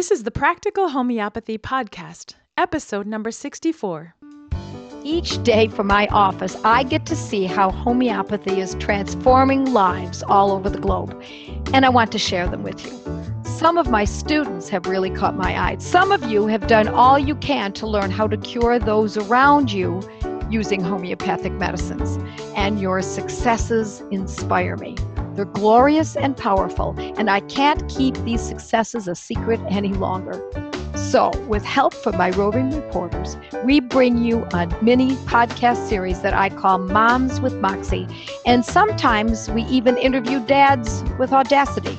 This is the Practical Homeopathy Podcast, episode number 64. Each day from my office, I get to see how homeopathy is transforming lives all over the globe, and I want to share them with you. Some of my students have really caught my eye. Some of you have done all you can to learn how to cure those around you using homeopathic medicines, and your successes inspire me. They're glorious and powerful, and I can't keep these successes a secret any longer. So, with help from my roving reporters, we bring you a mini podcast series that I call Moms with Moxie, and sometimes we even interview dads with audacity.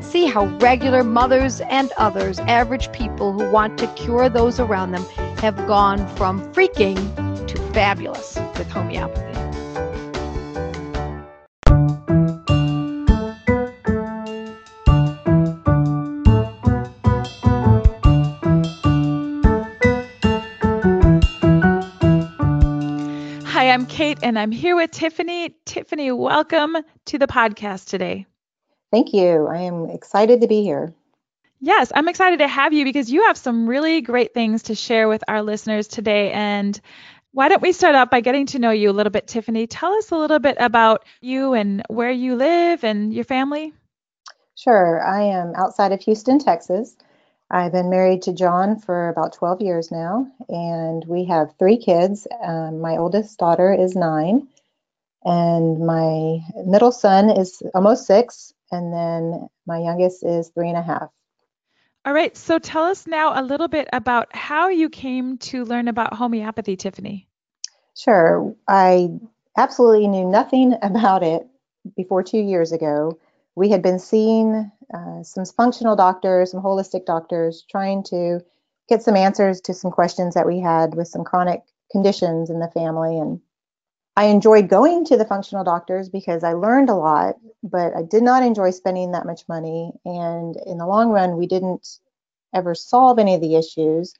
See how regular mothers and others, average people who want to cure those around them, have gone from freaking to fabulous with homeopathy. Kate, and I'm here with Tiffany. Tiffany, welcome to the podcast today. Thank you. I am excited to be here. Yes, I'm excited to have you because you have some really great things to share with our listeners today. And why don't we start out by getting to know you a little bit, Tiffany? Tell us a little bit about you and where you live and your family. Sure. I am outside of Houston, Texas. I've been married to John for about 12 years now, and we have three kids. Um, my oldest daughter is nine, and my middle son is almost six, and then my youngest is three and a half. All right, so tell us now a little bit about how you came to learn about homeopathy, Tiffany. Sure. I absolutely knew nothing about it before two years ago. We had been seeing uh, some functional doctors, some holistic doctors, trying to get some answers to some questions that we had with some chronic conditions in the family. And I enjoyed going to the functional doctors because I learned a lot, but I did not enjoy spending that much money. And in the long run, we didn't ever solve any of the issues.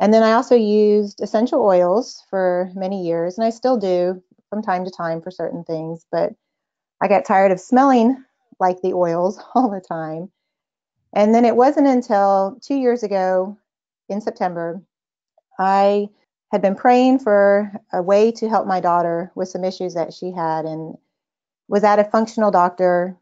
And then I also used essential oils for many years, and I still do from time to time for certain things, but I got tired of smelling like the oils all the time. And then it wasn't until two years ago in September, I had been praying for a way to help my daughter with some issues that she had and was at a functional doctor.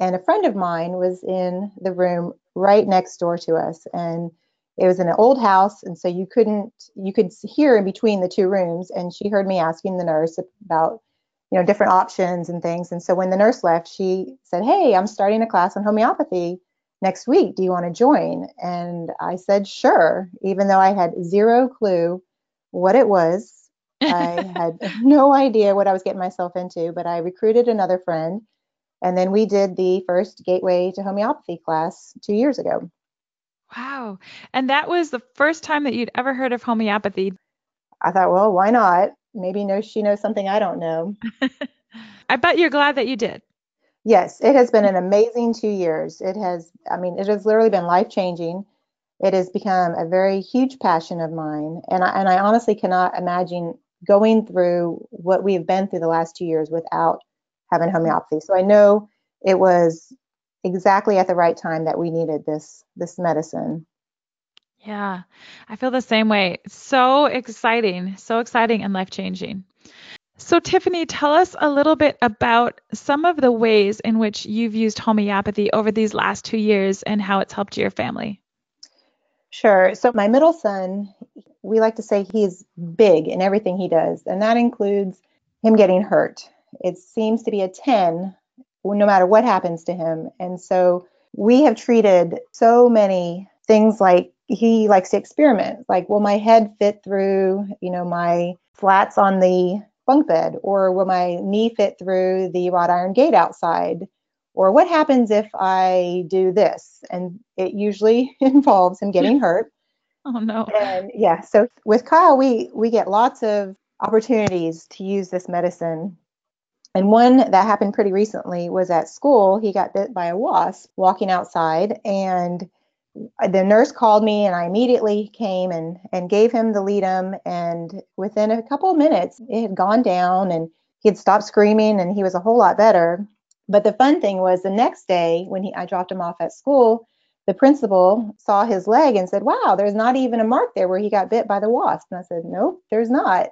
And a friend of mine was in the room right next door to us. And it was in an old house. And so you couldn't, you could hear in between the two rooms. And she heard me asking the nurse about you know different options and things. And so when the nurse left she said hey i'm starting a class on homeopathy next week. Do you want to join? And i said sure. Even though i had zero clue what it was i had no idea what i was getting myself into but i recruited another friend. And then we did the first gateway to homeopathy class two years ago. Wow. And that was the first time that you'd ever heard of homeopathy? I thought well why not maybe knows she knows something I don't know. I bet you're glad that you did. Yes, it has been an amazing two years. It has, I mean, it has literally been life changing. It has become a very huge passion of mine, and I, and I honestly cannot imagine going through what we have been through the last two years without having homeopathy. So I know it was exactly at the right time that we needed this this medicine. Yeah, I feel the same way. So exciting, so exciting and life changing. So, Tiffany, tell us a little bit about some of the ways in which you've used homeopathy over these last two years and how it's helped your family. Sure. So, my middle son, we like to say he's big in everything he does, and that includes him getting hurt. It seems to be a 10 no matter what happens to him. And so, we have treated so many things like he likes to experiment. Like will my head fit through you know my slats on the bunk bed? Or will my knee fit through the wrought iron gate outside? Or what happens if i do this? And it usually involves him getting hurt. Oh no. And yeah so with kyle we we get lots of opportunities to use this medicine. And one that happened pretty recently was at school. He got bit by a wasp walking outside and the nurse called me and I immediately came and, and gave him the Ledum. And within a couple of minutes, it had gone down and he had stopped screaming and he was a whole lot better. But the fun thing was the next day when he, I dropped him off at school, the principal saw his leg and said, Wow, there's not even a mark there where he got bit by the wasp. And I said, Nope, there's not.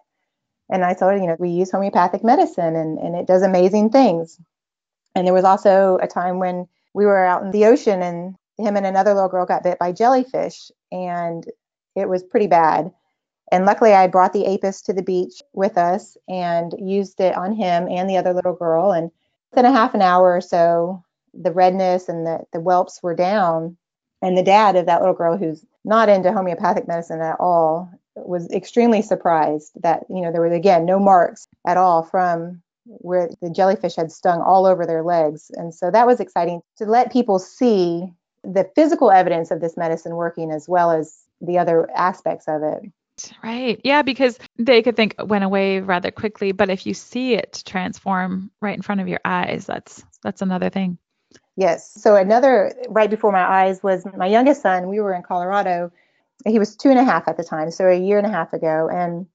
And I told her, you know, we use homeopathic medicine and, and it does amazing things. And there was also a time when we were out in the ocean and him and another little girl got bit by jellyfish and it was pretty bad. And luckily, I brought the apis to the beach with us and used it on him and the other little girl. And within a half an hour or so, the redness and the, the whelps were down. And the dad of that little girl, who's not into homeopathic medicine at all, was extremely surprised that, you know, there were, again, no marks at all from where the jellyfish had stung all over their legs. And so that was exciting to let people see the physical evidence of this medicine working as well as the other aspects of it. Right. Yeah, because they could think went away rather quickly, but if you see it transform right in front of your eyes, that's that's another thing. Yes. So another right before my eyes was my youngest son. We were in Colorado. He was two and a half at the time, so a year and a half ago, and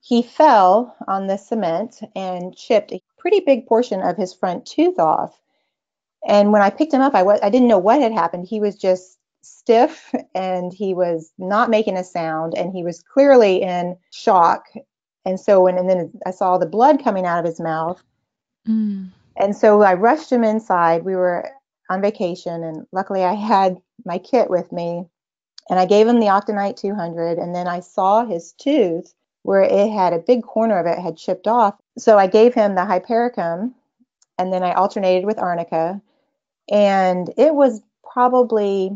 he fell on the cement and chipped a pretty big portion of his front tooth off. And when I picked him up, I was I didn't know what had happened. He was just stiff and he was not making a sound and he was clearly in shock. And so when and then I saw the blood coming out of his mouth. Mm. And so I rushed him inside. We were on vacation and luckily I had my kit with me and I gave him the Octanite 200 and then I saw his tooth where it had a big corner of it had chipped off. So I gave him the hypericum and then I alternated with arnica and it was probably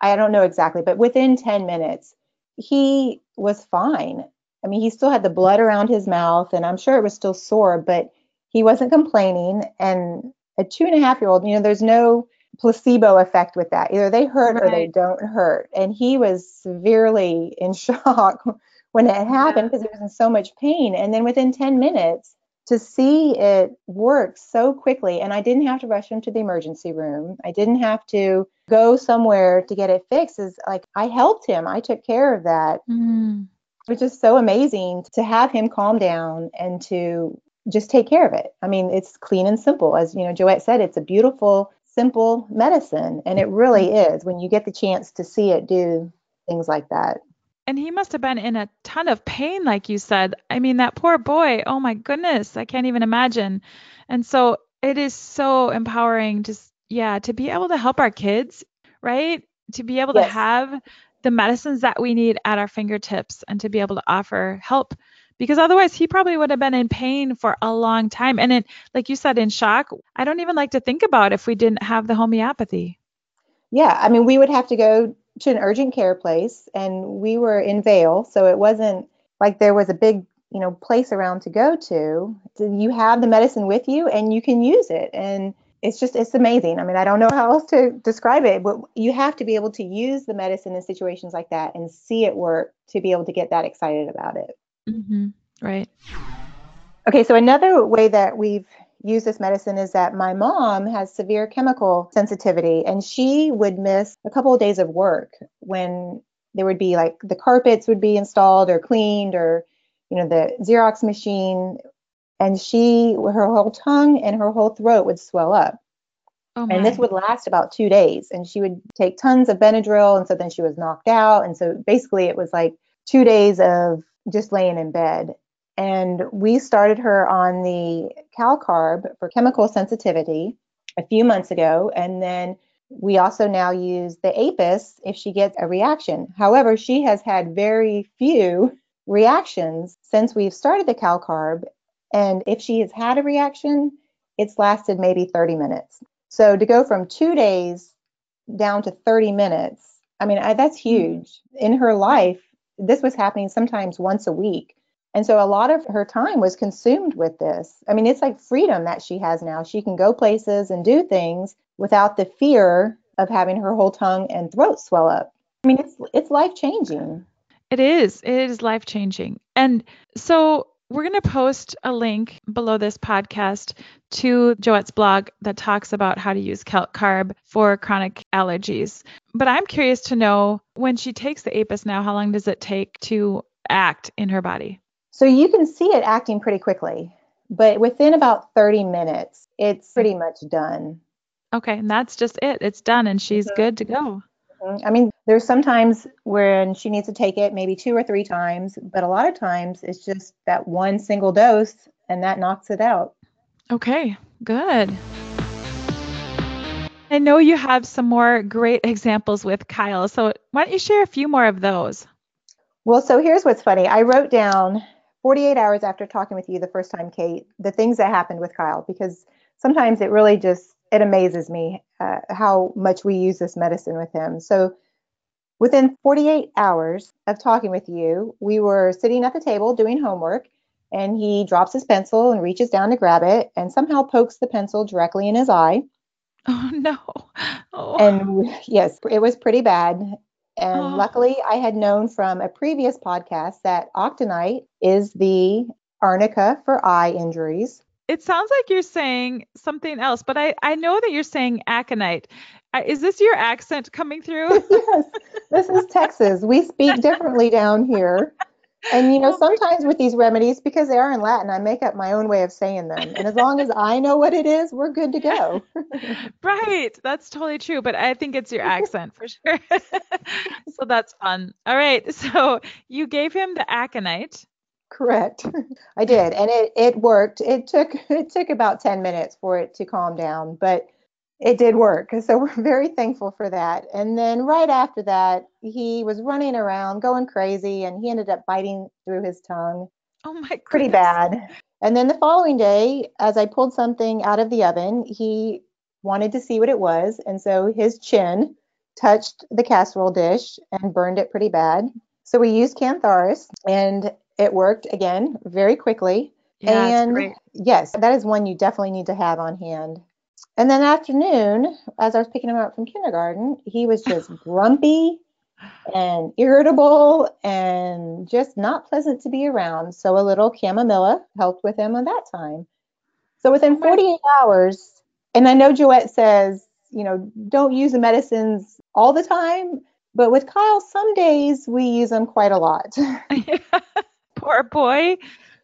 I don't know exactly, but within 10 minutes, he was fine. I mean, he still had the blood around his mouth, and I'm sure it was still sore, but he wasn't complaining. And a two and a half year old, you know, there's no placebo effect with that. Either they hurt right. or they don't hurt. And he was severely in shock when it happened because yeah. he was in so much pain. And then within 10 minutes, to see it work so quickly. And i didn't have to rush him to the emergency room. I didn't have to go somewhere to get it fixed. Is like i helped him. I took care of that. Mm. it was just so amazing to have him calm down and to just take care of it. I mean it's clean and simple. As you know joette said it's a beautiful simple medicine. And it really is when you get the chance to see it do things like that and he must have been in a ton of pain, like you said. I mean, that poor boy, oh my goodness, I can't even imagine. And so it is so empowering to, yeah, to be able to help our kids, right? To be able yes. to have the medicines that we need at our fingertips and to be able to offer help because otherwise he probably would have been in pain for a long time and it like you said in shock i don't even like to think about if we didn't have the homeopathy yeah i mean we would have to go to an urgent care place and we were in Vail, so it wasn't like there was a big, you know, place around to go to. You have the medicine with you and you can use it and it's just it's amazing. I mean, I don't know how else to describe it, but you have to be able to use the medicine in situations like that and see it work to be able to get that excited about it. Mm-hmm. Right. Okay, so another way that we've use this medicine is that my mom has severe chemical sensitivity and she would miss a couple of days of work when there would be like the carpets would be installed or cleaned or you know the xerox machine. And she her whole tongue and her whole throat would swell up. Oh and this would last about two days and she would take tons of benadryl and so then she was knocked out. And so basically it was like two days of just laying in bed and we started her on the CalCarb for chemical sensitivity a few months ago. And then we also now use the APIS if she gets a reaction. However, she has had very few reactions since we've started the CalCarb. And if she has had a reaction, it's lasted maybe 30 minutes. So to go from two days down to 30 minutes, I mean, I, that's hmm. huge. In her life, this was happening sometimes once a week. And so a lot of her time was consumed with this. I mean, it's like freedom that she has now. She can go places and do things without the fear of having her whole tongue and throat swell up. I mean, it's it's life changing. It is. It is life changing. And so we're going to post a link below this podcast to Joette's blog that talks about how to use CalCarb for chronic allergies. But I'm curious to know when she takes the APIS now, how long does it take to act in her body? So you can see it acting pretty quickly, but within about 30 minutes, it's pretty much done. Okay, and that's just it. It's done and she's Mhm. good to go. Mhm. I mean, there's sometimes when she needs to take it maybe two or three times, but a lot of times it's just that one single dose and that knocks it out. Okay, good. I know you have some more great examples with Kyle, so why don't you share a few more of those? Well, so here's what's funny. I wrote down 48 hours after talking with you the first time, Kate, the things that happened with Kyle, because sometimes it really just it amazes me uh, how much we use this medicine with him. So within 48 hours of talking with you, we were sitting at the table doing homework, and he drops his pencil and reaches down to grab it, and somehow pokes the pencil directly in his eye. Oh no. Oh. And yes, it was pretty bad. And Oh. luckily, I had known from a previous podcast that octonite is the arnica for eye injuries. It sounds like you're saying something else, but I, I know that you're saying aconite. Is this your accent coming through? yes, this is Texas. We speak differently down here. And you know, sometimes with these remedies, because they are in Latin, I make up my own way of saying them. And as long as I know what it is, we're good to go. Right, that's totally true, but I think it's your accent for sure. So that's fun. All right, so you gave him the aconite. Correct. I did, and it it worked. It took it took about 10 minutes for it to calm down, but it did work. So we're very thankful for that. And then right after that, he was running around, going crazy, and he ended up biting through his tongue Oh my pretty bad. And then the following day, as I pulled something out of the oven, he wanted to see what it was, and so his chin touched the casserole dish and burned it pretty bad. So we used Cantharis, and it worked again very quickly. Yeah, and yes, that is one you definitely need to have on hand. And then afternoon, as I was picking him up from kindergarten, he was just grumpy and irritable and just not pleasant to be around. So a little chamomilla helped with him on that time. So within Oh 48 hours, and I know Joette says, you know, don't use the medicines all the time, but with Kyle, some days we use them quite a lot. Poor boy.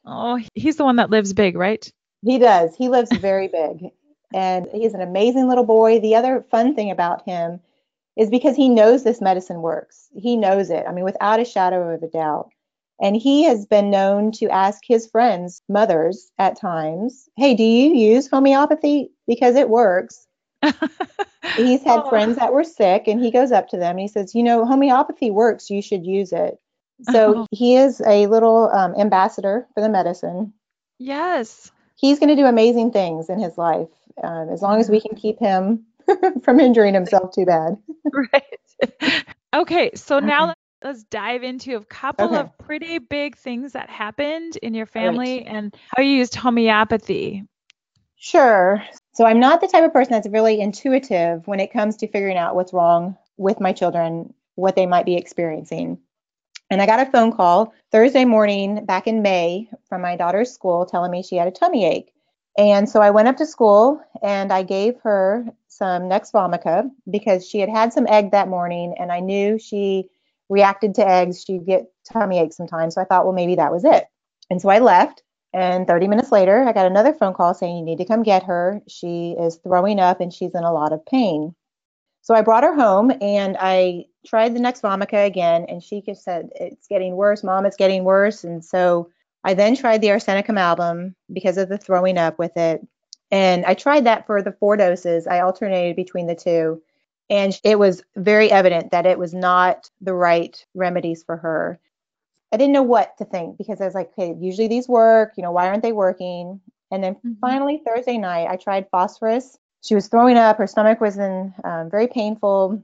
Oh, he's the one that lives big, right? He does. He lives very big. And he's an amazing little boy. The other fun thing about him is because he knows this medicine works. He knows it. I mean, without a shadow of a doubt. And he has been known to ask his friends, mothers at times, hey, do you use homeopathy? Because it works. He's had Oh. friends that were sick, and he goes up to them and he says, you know, homeopathy works. You should use it. So Oh. he is a little um, ambassador for the medicine Yes. he's going to do amazing things in his life um, as long as we can keep him from injuring himself too bad. Right. Okay, so now let's dive into a couple Okay. of pretty big things that happened in your family and how you used homeopathy. Sure. So I'm not the type of person that's really intuitive when it comes to figuring out what's wrong with my children, what they might be experiencing. And I got a phone call Thursday morning back in May from my daughter's school telling me she had a tummy ache. And so I went up to school and I gave her some Nux Vomica because she had had some egg that morning and I knew she reacted to eggs. She'd get tummy aches sometimes. So I thought, well, maybe that was it. And so I left. And 30 minutes later, I got another phone call saying, You need to come get her. She is throwing up and she's in a lot of pain. So I brought her home and I tried the Nux Vomica again. And she just said, It's getting worse, mom, it's getting worse. And so I then tried the arsenicum album because of the throwing up with it. And I tried that for the four doses. I alternated between the two. And it was very evident that it was not the right remedies for her. I didn't know what to think because I was like, okay, usually these work, you know, why aren't they working? And then Mhm. finally, Thursday night, I tried phosphorus. She was throwing up, her stomach was in um, very painful.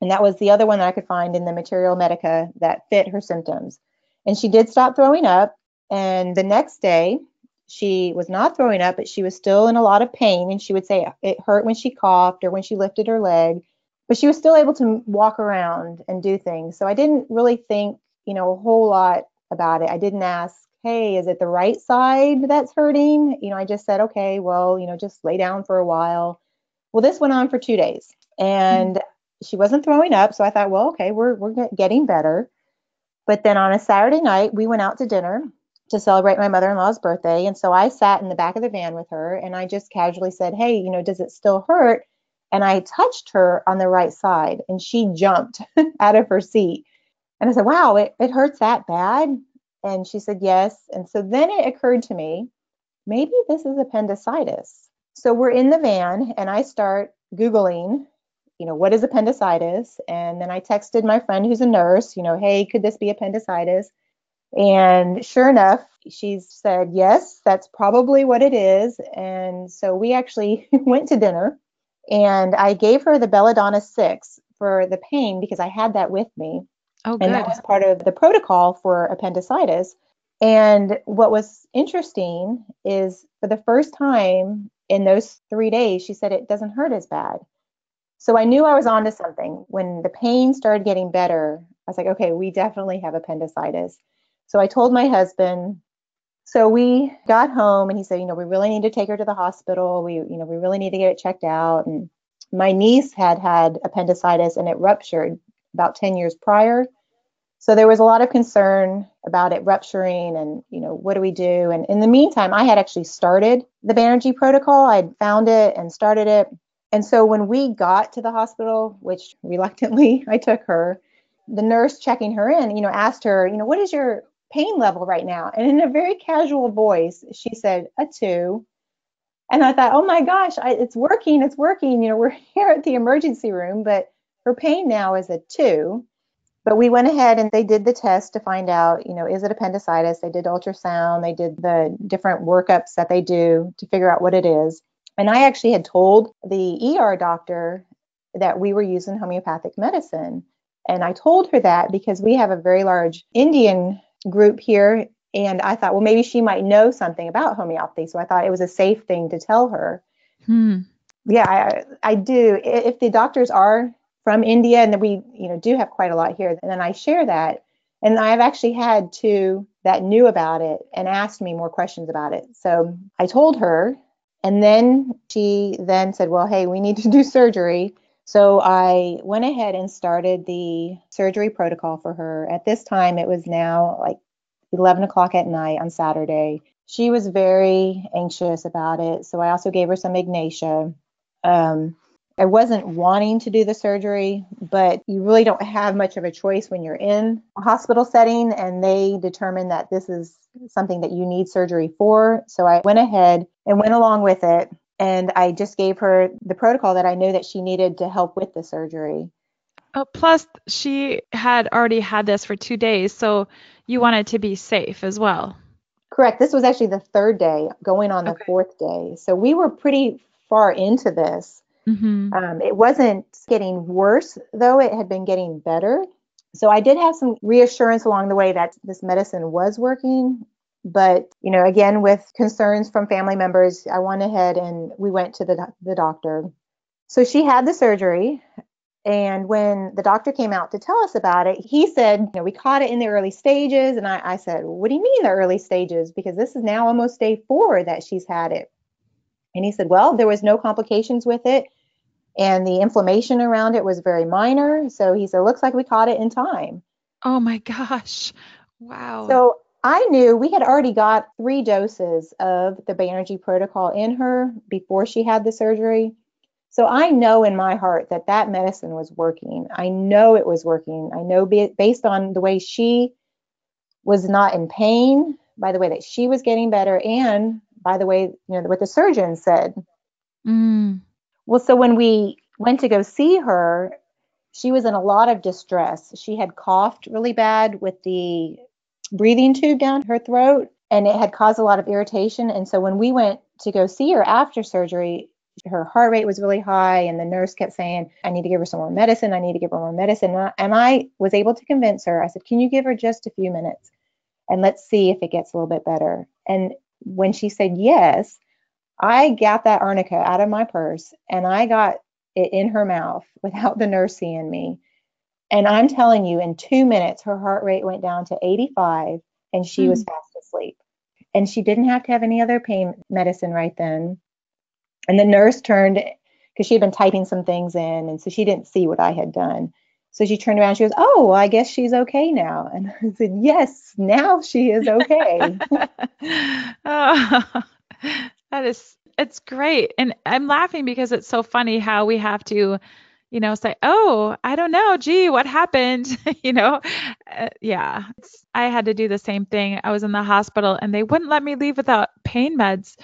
And that was the other one that I could find in the Materia Medica that fit her symptoms. And she did stop throwing up. And the next day, she was not throwing up, but she was still in a lot of pain. And she would say it hurt when she coughed or when she lifted her leg, but she was still able to walk around and do things. So I didn't really think, you know, a whole lot about it. I didn't ask, hey, is it the right side that's hurting? You know, I just said, okay, well, you know, just lay down for a while. Well, this went on for two days and she wasn't throwing up. So I thought, well, okay, we're, we're getting better. But then on a Saturday night, we went out to dinner to celebrate my mother in law's birthday. And so I sat in the back of the van with her and I just casually said, Hey, you know, does it still hurt? And I touched her on the right side and she jumped out of her seat. And I said, Wow, it, it hurts that bad? And she said, Yes. And so then it occurred to me, maybe this is appendicitis. So we're in the van and I start Googling, you know, what is appendicitis? And then I texted my friend who's a nurse, you know, hey, could this be appendicitis? And sure enough, she said, yes, that's probably what it is. And so we actually went to dinner and I gave her the Belladonna 6 for the pain because I had that with me. Oh, good. And that was part of the protocol for appendicitis. And what was interesting is for the first time in those three days, she said it doesn't hurt as bad. So I knew I was onto something. When the pain started getting better, I was like, okay, we definitely have appendicitis. So I told my husband. So we got home and he said, you know, we really need to take her to the hospital. We, you know, we really need to get it checked out. And my niece had had appendicitis and it ruptured about 10 years prior. So there was a lot of concern about it rupturing and, you know, what do we do? And in the meantime, I had actually started the Banerjee protocol. I'd found it and started it. And so when we got to the hospital, which reluctantly I took her, the nurse checking her in, you know, asked her, you know, what is your pain level right now? And in a very casual voice, she said, a two. And I thought, oh my gosh, I, it's working, it's working. You know, we're here at the emergency room, but her pain now is a two. But we went ahead and they did the test to find out, you know, is it appendicitis? They did ultrasound, they did the different workups that they do to figure out what it is. And I actually had told the ER doctor that we were using homeopathic medicine. And I told her that because we have a very large Indian group here. And I thought, well, maybe she might know something about homeopathy. So I thought it was a safe thing to tell her. Hmm. Yeah, I, I do. If the doctors are from India, and we, you know, do have quite a lot here, and then I share that. And I've actually had two that knew about it and asked me more questions about it. So I told her, and then she then said, well, hey, we need to do surgery. So I went ahead and started the surgery protocol for her. At this time, it was now like 11 o'clock at night on Saturday. She was very anxious about it. So I also gave her some Ignatia. Um, I wasn't wanting to do the surgery, but you really don't have much of a choice when you're in a hospital setting and they determine that this is something that you need surgery for. So I went ahead and went along with it and I just gave her the protocol that I knew that she needed to help with the surgery. Oh, plus, she had already had this for two days, so you wanted to be safe as well. Correct. This was actually the third day, going on the Okay. fourth day. So we were pretty far into this. Mm-hmm. Um, it wasn't getting worse, though, it had been getting better. So I did have some reassurance along the way that this medicine was working. But, you know, again, with concerns from family members, I went ahead and we went to the, the doctor. So she had the surgery. And when the doctor came out to tell us about it, he said, you know, we caught it in the early stages. And I, I said, what do you mean the early stages? Because this is now almost day four that she's had it. And he said, well, there was no complications with it. And the inflammation around it was very minor. So he said, looks like we caught it in time. Oh my gosh. Wow. So I knew we had already got three doses of the Banerjee protocol in her before she had the surgery. So I know in my heart that that medicine was working. I know it was working. I know based on the way she was not in pain, by the way that she was getting better, and by the way, you know, what the surgeon said. Mm. Well, so when we went to go see her, she was in a lot of distress. She had coughed really bad with the breathing tube down her throat, and it had caused a lot of irritation. And so when we went to go see her after surgery, her heart rate was really high, and the nurse kept saying, I need to give her some more medicine. I need to give her more medicine. And I, and I was able to convince her. I said, Can you give her just a few minutes and let's see if it gets a little bit better? And when she said yes, I got that arnica out of my purse and I got it in her mouth without the nurse seeing me. And I'm telling you, in two minutes, her heart rate went down to 85 and she was hmm. fast asleep. And she didn't have to have any other pain medicine right then. And the nurse turned because she had been typing some things in. And so she didn't see what I had done. So she turned around. She goes, Oh, well, I guess she's okay now. And I said, Yes, now she is okay. oh, that is it's great. And I'm laughing because it's so funny how we have to, you know, say, oh, I don't know, gee, what happened? you know, uh, yeah, I had to do the same thing. I was in the hospital and they wouldn't let me leave without pain meds.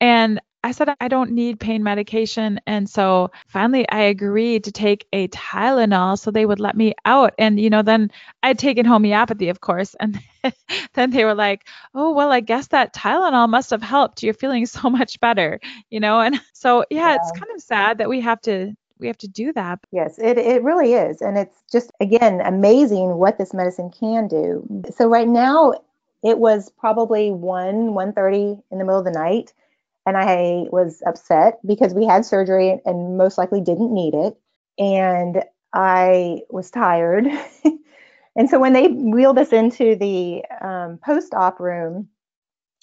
And I said, I don't need pain medication. And so finally I agreed to take a Tylenol so they would let me out. And, you know, then I'd taken homeopathy, of course. And then they were like, oh, well, I guess that Tylenol must have helped. You're feeling so much better, you know? And so, yeah, yeah. it's kind of sad that we have to we have to do that. Yes, it, it really is. And it's just, again, amazing what this medicine can do. So right now, it was probably 1, 1.30 in the middle of the night and I was upset because we had surgery and most likely didn't need it. And I was tired. and so when they wheeled us into the um, post op room,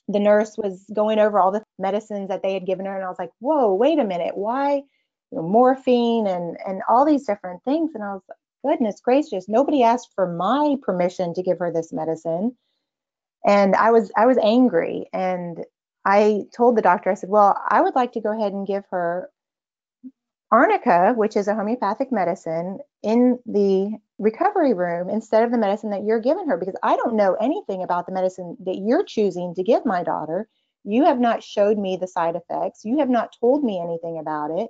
the nurse was going over all the medicines that they had given her. And I was like, whoa, wait a minute. Why? You know, morphine and, and all these different things. And I was goodness gracious, nobody asked for my permission to give her this medicine. And I was I was angry and I told the doctor, I said, well, I would like to go ahead and give her arnica, which is a homeopathic medicine, in the recovery room instead of the medicine that you're giving her because I don't know anything about the medicine that you're choosing to give my daughter. You have not showed me the side effects. You have not told me anything about it.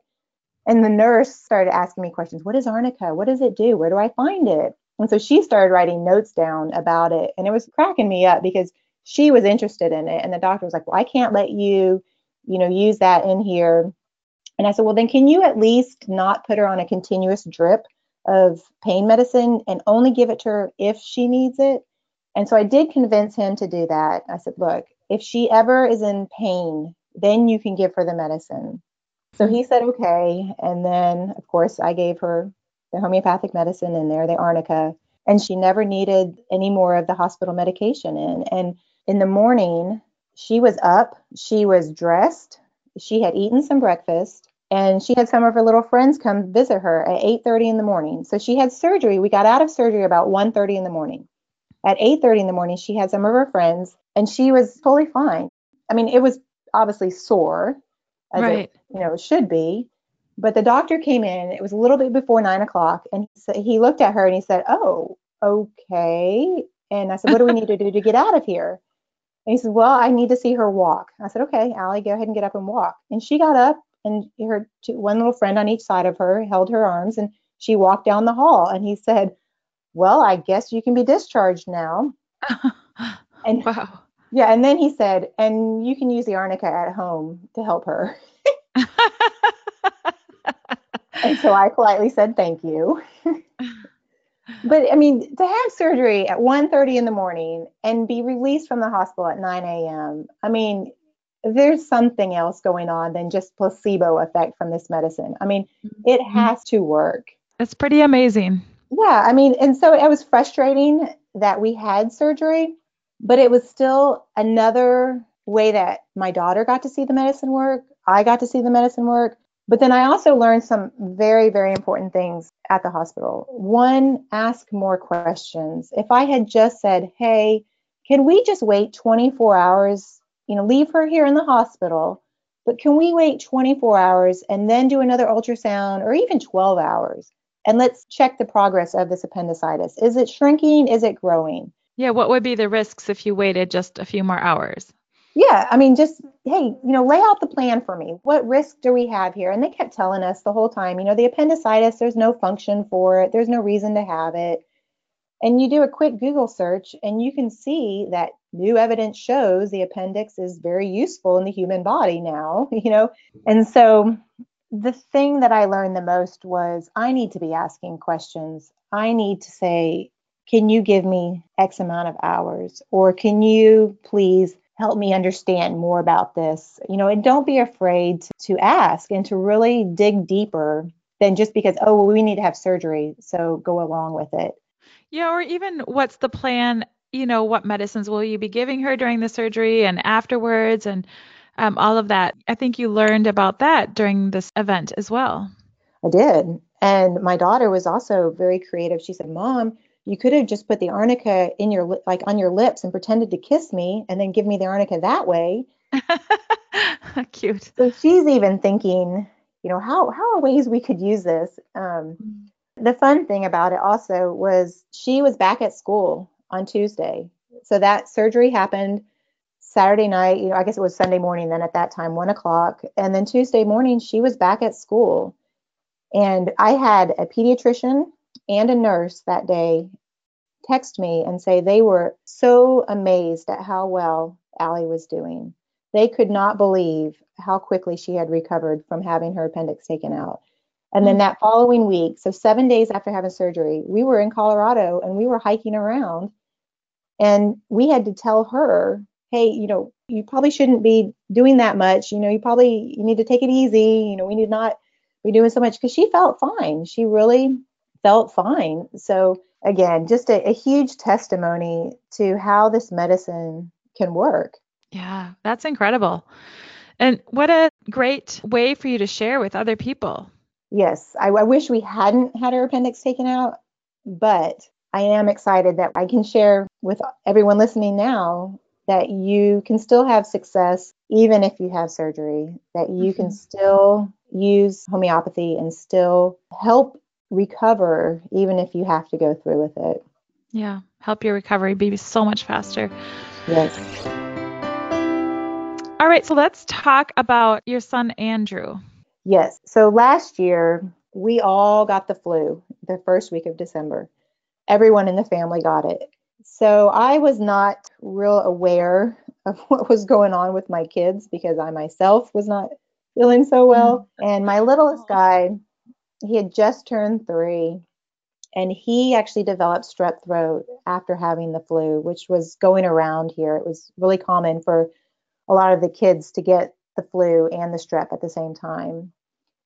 And the nurse started asking me questions. What is arnica? What does it do? Where do I find it? And so she started writing notes down about it. And it was cracking me up because she was interested in it and the doctor was like well i can't let you you know use that in here and i said well then can you at least not put her on a continuous drip of pain medicine and only give it to her if she needs it and so i did convince him to do that i said look if she ever is in pain then you can give her the medicine so he said okay and then of course i gave her the homeopathic medicine in there the arnica and she never needed any more of the hospital medication in and in the morning, she was up, she was dressed, she had eaten some breakfast, and she had some of her little friends come visit her at 8:30 in the morning. So she had surgery. We got out of surgery about 1:30 in the morning. At 8:30 in the morning, she had some of her friends, and she was totally fine. I mean, it was obviously sore, as right. it you know should be. But the doctor came in. It was a little bit before nine o'clock, and he, he looked at her and he said, "Oh, okay." And I said, "What do we need to do to get out of here?" And he said, Well, I need to see her walk. I said, Okay, Allie, go ahead and get up and walk. And she got up and her two, one little friend on each side of her held her arms and she walked down the hall. And he said, Well, I guess you can be discharged now. and wow. Yeah, and then he said, and you can use the arnica at home to help her. and so I politely said thank you but I mean, to have surgery at 1:30 in the morning and be released from the hospital at 9 a.m. I mean, there's something else going on than just placebo effect from this medicine. I mean, it mm-hmm. has to work. It's pretty amazing. Yeah, I mean, and so it was frustrating that we had surgery, but it was still another way that my daughter got to see the medicine work. I got to see the medicine work. But then I also learned some very, very important things at the hospital. One, ask more questions. If I had just said, hey, can we just wait 24 hours, you know, leave her here in the hospital, but can we wait 24 hours and then do another ultrasound or even 12 hours? And let's check the progress of this appendicitis. Is it shrinking? Is it growing? Yeah, what would be the risks if you waited just a few more hours? yeah, I mean, just, hey, you know, lay out the plan for me. What risk do we have here? And they kept telling us the whole time, you know, the appendicitis, there's no function for it, there's no reason to have it. And you do a quick Google search and you can see that new evidence shows the appendix is very useful in the human body now, you know. And so the thing that I learned the most was I need to be asking questions. I need to say, can you give me X amount of hours? Or can you please help me understand more about this? You know and don't be afraid to, to ask and to really dig deeper than just because oh well, we need to have surgery so go along with it. Yeah or even what's the plan? You know what medicines will you be giving her during the surgery and afterwards and um, all of that. I think you learned about that during this event as well. I did. And my daughter was also very creative. She said mom you could have just put the arnica in your like on your lips and pretended to kiss me and then give me the arnica that way Cute. So she's even thinking, you know, how how are ways we could use this? Um, the fun thing about it also was she was back at school on Tuesday. So that surgery happened Saturday night, you know, I guess it was Sunday morning then at that time, one o'clock. And then Tuesday morning, she was back at school. And I had a pediatrician and a nurse that day text me and say they were so amazed at how well Allie was doing. They could not believe how quickly she had recovered from having her appendix taken out. And then mm. that following week, so seven days after having surgery, we were in Colorado and we were hiking around. And we had to tell her, hey, you know, you probably shouldn't be doing that much. You know, you probably you need to take it easy. You know, we need not be doing so much because she felt fine. She really felt fine. So again, just a, a huge testimony to how this medicine can work. Yeah, that's incredible. And what a great way for you to share with other people. Yes, I, I wish we hadn't had our appendix taken out, but I am excited that I can share with everyone listening now that you can still have success even if you have surgery, that you mm-hmm. can still use homeopathy and still help recover even if you have to go through with it. Yeah, help your recovery be so much faster. Yes. All right, so let's talk about your son Andrew. Yes. So last year, we all got the flu the first week of December. Everyone in the family got it. So I was not real aware of what was going on with my kids because I myself was not feeling so well. Mm. And my littlest guy, he had just turned three and he actually developed strep throat after having the flu, which was going around here. It was really common for a lot of the kids to get the flu and the strep at the same time.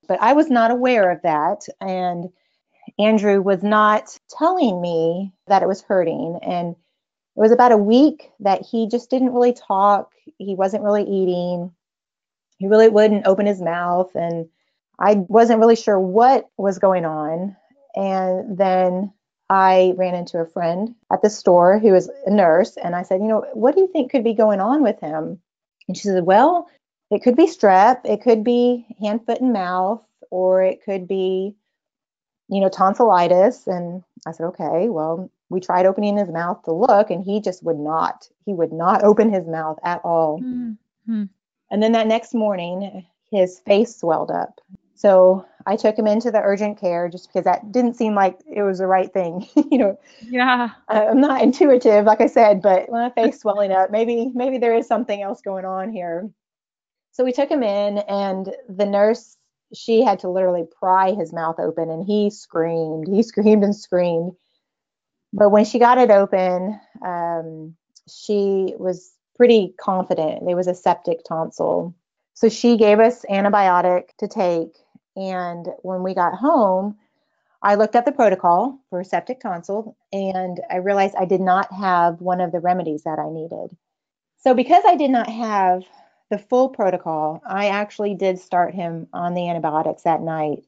But I was not aware of that. And Andrew was not telling me that it was hurting. And it was about a week that he just didn't really talk. He wasn't really eating. He really wouldn't open his mouth. And I wasn't really sure what was going on. And then I ran into a friend at the store who was a nurse. And I said, You know, what do you think could be going on with him? And she said, Well, it could be strep, it could be hand, foot, and mouth, or it could be, you know, tonsillitis. And I said, Okay, well, we tried opening his mouth to look, and he just would not. He would not open his mouth at all. Mm-hmm. And then that next morning, his face swelled up. So I took him into the urgent care just because that didn't seem like it was the right thing. you know, yeah, I'm not intuitive, like I said, but my face swelling up, maybe maybe there is something else going on here. So we took him in, and the nurse she had to literally pry his mouth open, and he screamed. He screamed and screamed. But when she got it open, um, she was pretty confident. There was a septic tonsil. So she gave us antibiotic to take and when we got home, I looked up the protocol for septic tonsil and I realized I did not have one of the remedies that I needed. So, because I did not have the full protocol, I actually did start him on the antibiotics that night.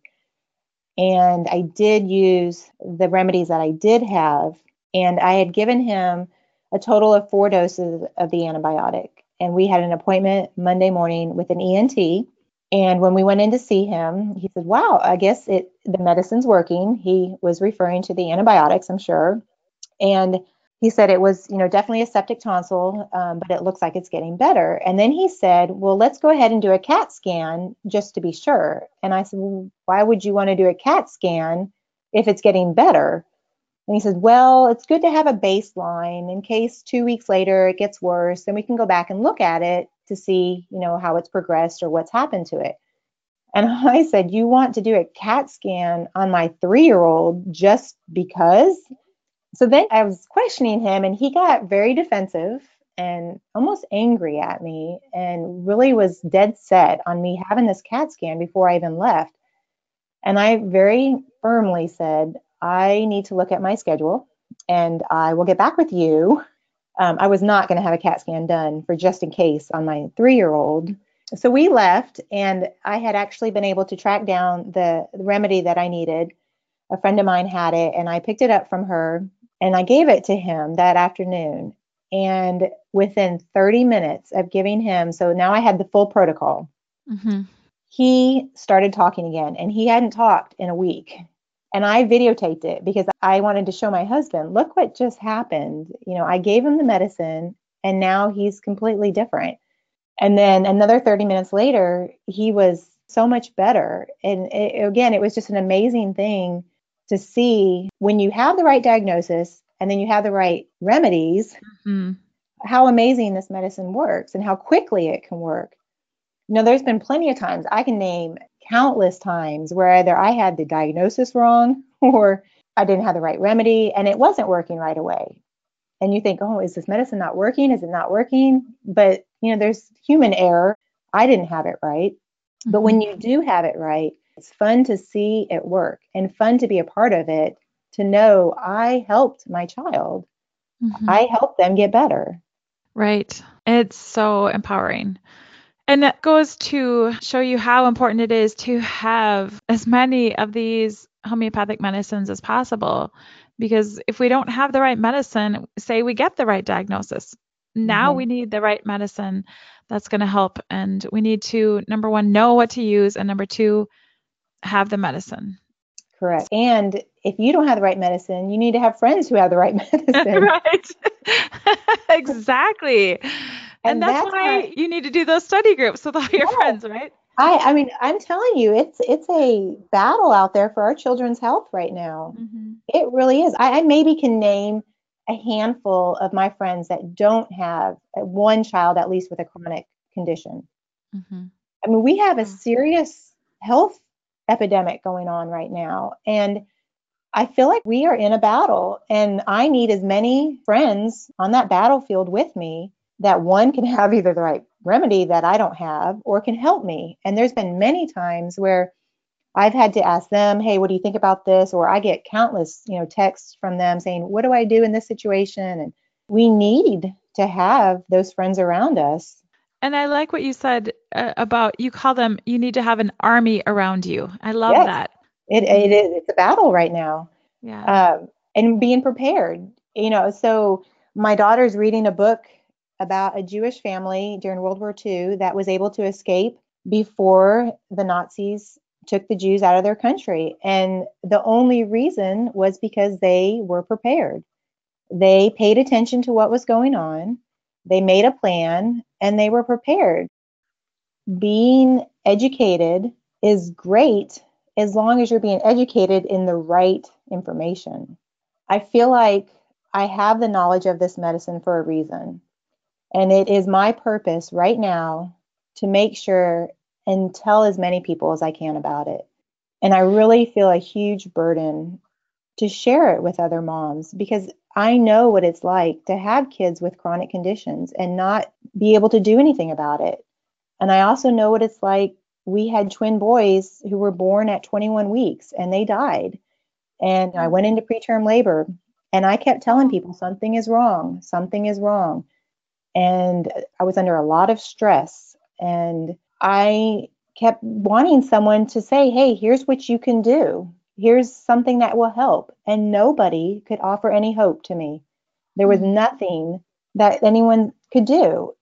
And I did use the remedies that I did have. And I had given him a total of four doses of the antibiotic. And we had an appointment Monday morning with an ENT and when we went in to see him, he said, "Wow, I guess it the medicine's working." He was referring to the antibiotics, I'm sure, and he said it was, you know, definitely a septic tonsil, um, but it looks like it's getting better. And then he said, "Well, let's go ahead and do a CAT scan just to be sure." And I said, well, "Why would you want to do a CAT scan if it's getting better?" And he said, Well, it's good to have a baseline in case two weeks later it gets worse, then we can go back and look at it to see, you know, how it's progressed or what's happened to it. And I said, You want to do a CAT scan on my three year old just because? So then I was questioning him, and he got very defensive and almost angry at me and really was dead set on me having this CAT scan before I even left. And I very firmly said, I need to look at my schedule and I will get back with you um, I was not going to have a CAT scan done for just in case on my three year old. So we left, and I had actually been able to track down the, remedy that I needed. A friend of mine had it, and I picked it up from her and I gave it to him that afternoon. And within 30 minutes of giving him, so now I had the full protocol, mm-hmm. he started talking again and he hadn't talked in a week. And I videotaped it because I wanted to show my husband, look what just happened. You know, I gave him the medicine and now he's completely different. And then another 30 minutes later, he was so much better. And it, again, it was just an amazing thing to see when you have the right diagnosis and then you have the right remedies, mm-hmm. how amazing this medicine works and how quickly it can work. You know, there's been plenty of times I can name countless times where either I had the diagnosis wrong or I didn't have the right remedy and it wasn't working right away. And you think, oh, is this medicine not working? Is it not working? But, you know, there's human error. I didn't have it right. But when mm-hmm. you do have it right, it's fun to see it work and fun to be a part of it, to know I helped my child. Mm-hmm. I helped them get better. Right. It's so empowering. And it goes to show you how important it is to have as many of these homeopathic medicines as possible. Because if we don't have the right medicine, say we get the right diagnosis, now mm-hmm. we need the right medicine that's going to help. And we need to, number one, know what to use, and number two, have the medicine. Correct. And if you don't have the right medicine, you need to have friends who have the right medicine. right. exactly. And, and that's, that's, why you need to do those study groups with all your yeah. friends, right? I, I mean, I'm telling you, it's it's a battle out there for our children's health right now. Mm-hmm. It really is. I, I maybe can name a handful of my friends that don't have one child at least with a chronic condition. Mm-hmm. I mean, we have a serious health epidemic going on right now. And I feel like we are in a battle, and I need as many friends on that battlefield with me that one can have either the right remedy that I don't have or can help me. And there's been many times where I've had to ask them, "Hey, what do you think about this?" or I get countless, you know, texts from them saying, "What do I do in this situation?" and we need to have those friends around us. And I like what you said uh, about you call them you need to have an army around you. I love yes, that. It it is it's a battle right now. Yeah. Um, and being prepared, you know. So my daughter's reading a book about a Jewish family during World War II that was able to escape before the Nazis took the Jews out of their country. And the only reason was because they were prepared. They paid attention to what was going on, they made a plan, and they were prepared. Being educated is great as long as you're being educated in the right information. I feel like I have the knowledge of this medicine for a reason. And it is my purpose right now to make sure and tell as many people as I can about it. And I really feel a huge burden to share it with other moms because I know what it's like to have kids with chronic conditions and not be able to do anything about it. And I also know what it's like. We had twin boys who were born at 21 weeks and they died. And I went into preterm labor and I kept telling people something is wrong, something is wrong. And I was under a lot of stress. And I kept wanting someone to say, hey, here's what you can do. Here's something that will help. And nobody could offer any hope to me. There was mm-hmm. nothing that anyone could do.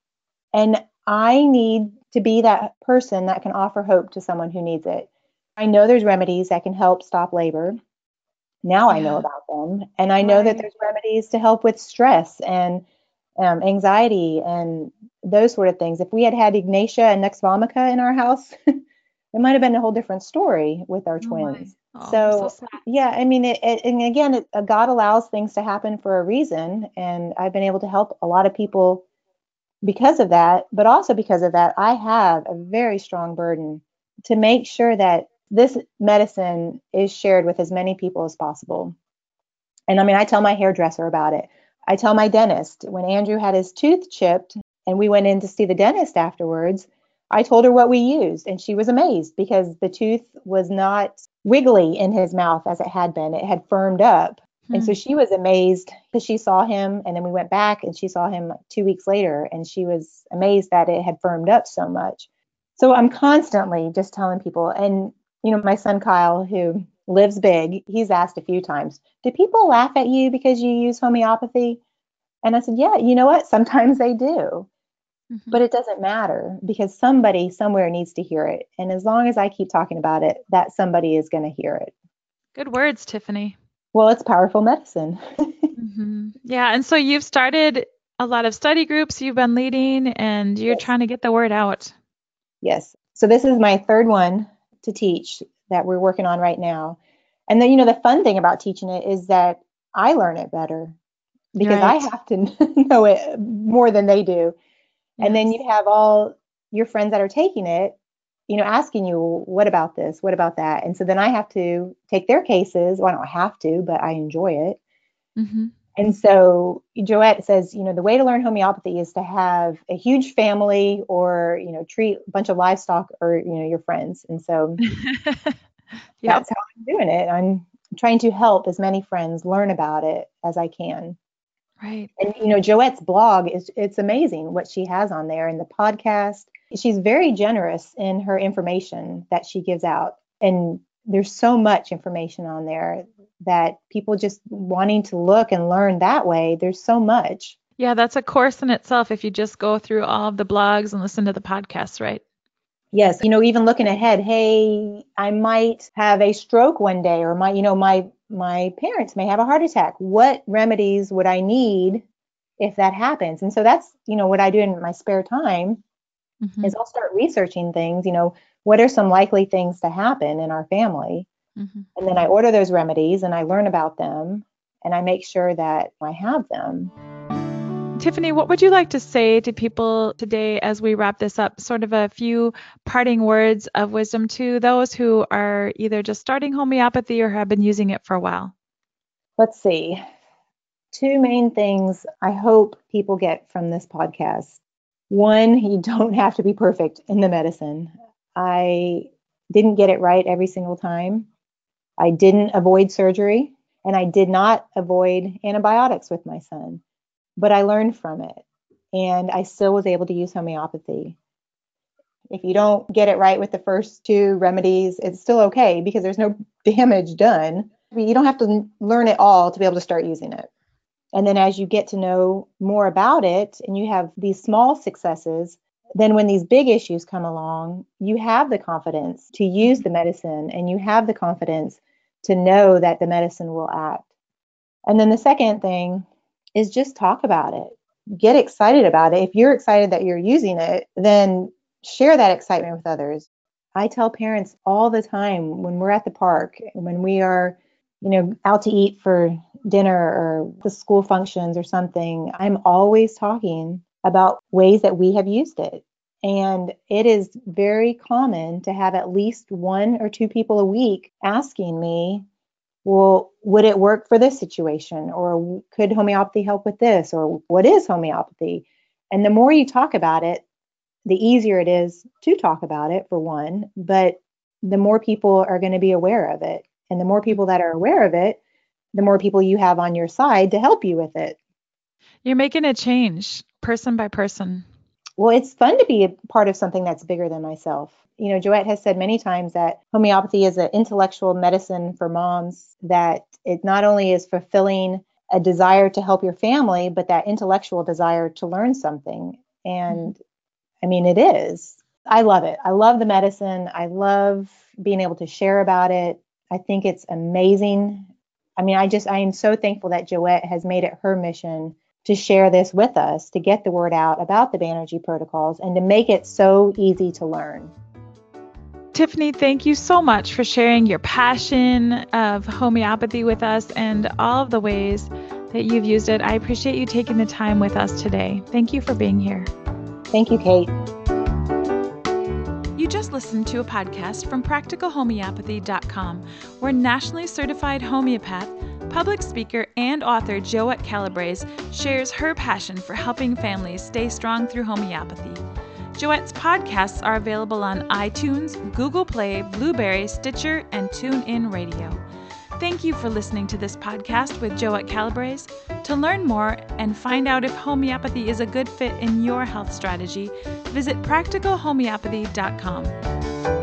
And I need to be that person that can offer hope to someone who needs it. I know there's remedies that can help stop labor. Now yeah. I know about them. And I know right. that there's remedies to help with stress and um, anxiety and those sort of things. If we had had Ignatia and Nux vomica in our house, it might have been a whole different story with our oh twins. Oh, so, so yeah, I mean, it, it, and again, it, uh, God allows things to happen for a reason, and I've been able to help a lot of people because of that. But also because of that, I have a very strong burden to make sure that this medicine is shared with as many people as possible. And I mean, I tell my hairdresser about it. I tell my dentist when Andrew had his tooth chipped and we went in to see the dentist afterwards, I told her what we used and she was amazed because the tooth was not wiggly in his mouth as it had been. It had firmed up. Hmm. And so she was amazed because she saw him and then we went back and she saw him two weeks later and she was amazed that it had firmed up so much. So I'm constantly just telling people and you know my son Kyle who lives big, he's asked a few times, do people laugh at you because you use homeopathy? And I said, Yeah, you know what? Sometimes they do. Mhm. But it doesn't matter because somebody somewhere needs to hear it. And as long as I keep talking about it, that somebody is going to hear it. Good words, Tiffany. Well, it's powerful medicine. hmm Yeah, and so you've started a lot of study groups you've been leading, and you're Yes. trying to get the word out. yes. So this is my third one to teach that we're working on right now. And then, you know, the fun thing about teaching it is that I learn it better because I have to know it more than they do. And then you have all your friends that are taking it, you know, asking you, what about this? What about that? And so then I have to take their cases. Well, I don't have to, but I enjoy it. hmm And so Joette says, you know, the way to learn homeopathy is to have a huge family or, you know, treat a bunch of livestock or, you know, your friends. And so yep. that's how I'm doing it. I'm trying to help as many friends learn about it as I can. Right. And you know, Joette's blog is it's amazing what she has on there and the podcast. She's very generous in her information that she gives out. And there's so much information on there that people just wanting to look and learn that way, there's so much. Yeah, that's a course in itself if you just go through all of the blogs and listen to the podcasts, right? Yes, you know, even looking ahead, hey, I might have a stroke one day or my, you know, my my parents may have a heart attack. What remedies would I need if that happens? And so that's, you know, what I do in my spare time Mhm. is I'll start researching things, you know, what are some likely things to happen in our family? Mhm. And then I order those remedies and I learn about them and I make sure that I have them. Tiffany, what would you like to say to people today as we wrap this up? Sort of a few parting words of wisdom to those who are either just starting homeopathy or have been using it for a while. Let's see. Two main things I hope people get from this podcast. One, you don't have to be perfect in the medicine. I didn't get it right every single time. I didn't avoid surgery and I did not avoid antibiotics with my son, but I learned from it and I still was able to use homeopathy. If you don't get it right with the first two remedies, it's still okay because there's no damage done. You don't have to learn it all to be able to start using it. And then as you get to know more about it and you have these small successes, then when these big issues come along, you have the confidence to use the medicine and you have the confidence to know that the medicine will act. And then the second thing is just talk about it. Get excited about it. If you're excited that you're using it, then share that excitement with others. I tell parents all the time when we're at the park, when we are, you know, out to eat for dinner or the school functions or something, I'm always talking about ways that we have used it. And it is very common to have at least one or two people a week asking me, well, would it work for this situation? Or could homeopathy help with this? Or what is homeopathy? And the more you talk about it, the easier it is to talk about it, for one, but the more people are going to be aware of it. And the more people that are aware of it, the more people you have on your side to help you with it. You're making a change person by person. Well, it's fun to be a part of something that's bigger than myself. You know, Joette has said many times that homeopathy is an intellectual medicine for moms, that it not only is fulfilling a desire to help your family, but that intellectual desire to learn something. And I mean, it is. I love it. I love the medicine. I love being able to share about it. I think it's amazing. I mean, I just, I am so thankful that Joette has made it her mission to share this with us, to get the word out about the Banerjee protocols, and to make it so easy to learn. Tiffany, thank you so much for sharing your passion of homeopathy with us and all of the ways that you've used it. I appreciate you taking the time with us today. Thank you for being here. Thank you, Kate. You just listened to a podcast from practicalhomeopathy.com, where nationally certified homeopath, public speaker, and author Joette Calabrese shares her passion for helping families stay strong through homeopathy. Joette's podcasts are available on iTunes, Google Play, Blubrry, Stitcher, and TuneIn Radio. Thank you for listening to this podcast with Joette Calabrese. To learn more and find out if homeopathy is a good fit in your health strategy, visit practicalhomeopathy.com.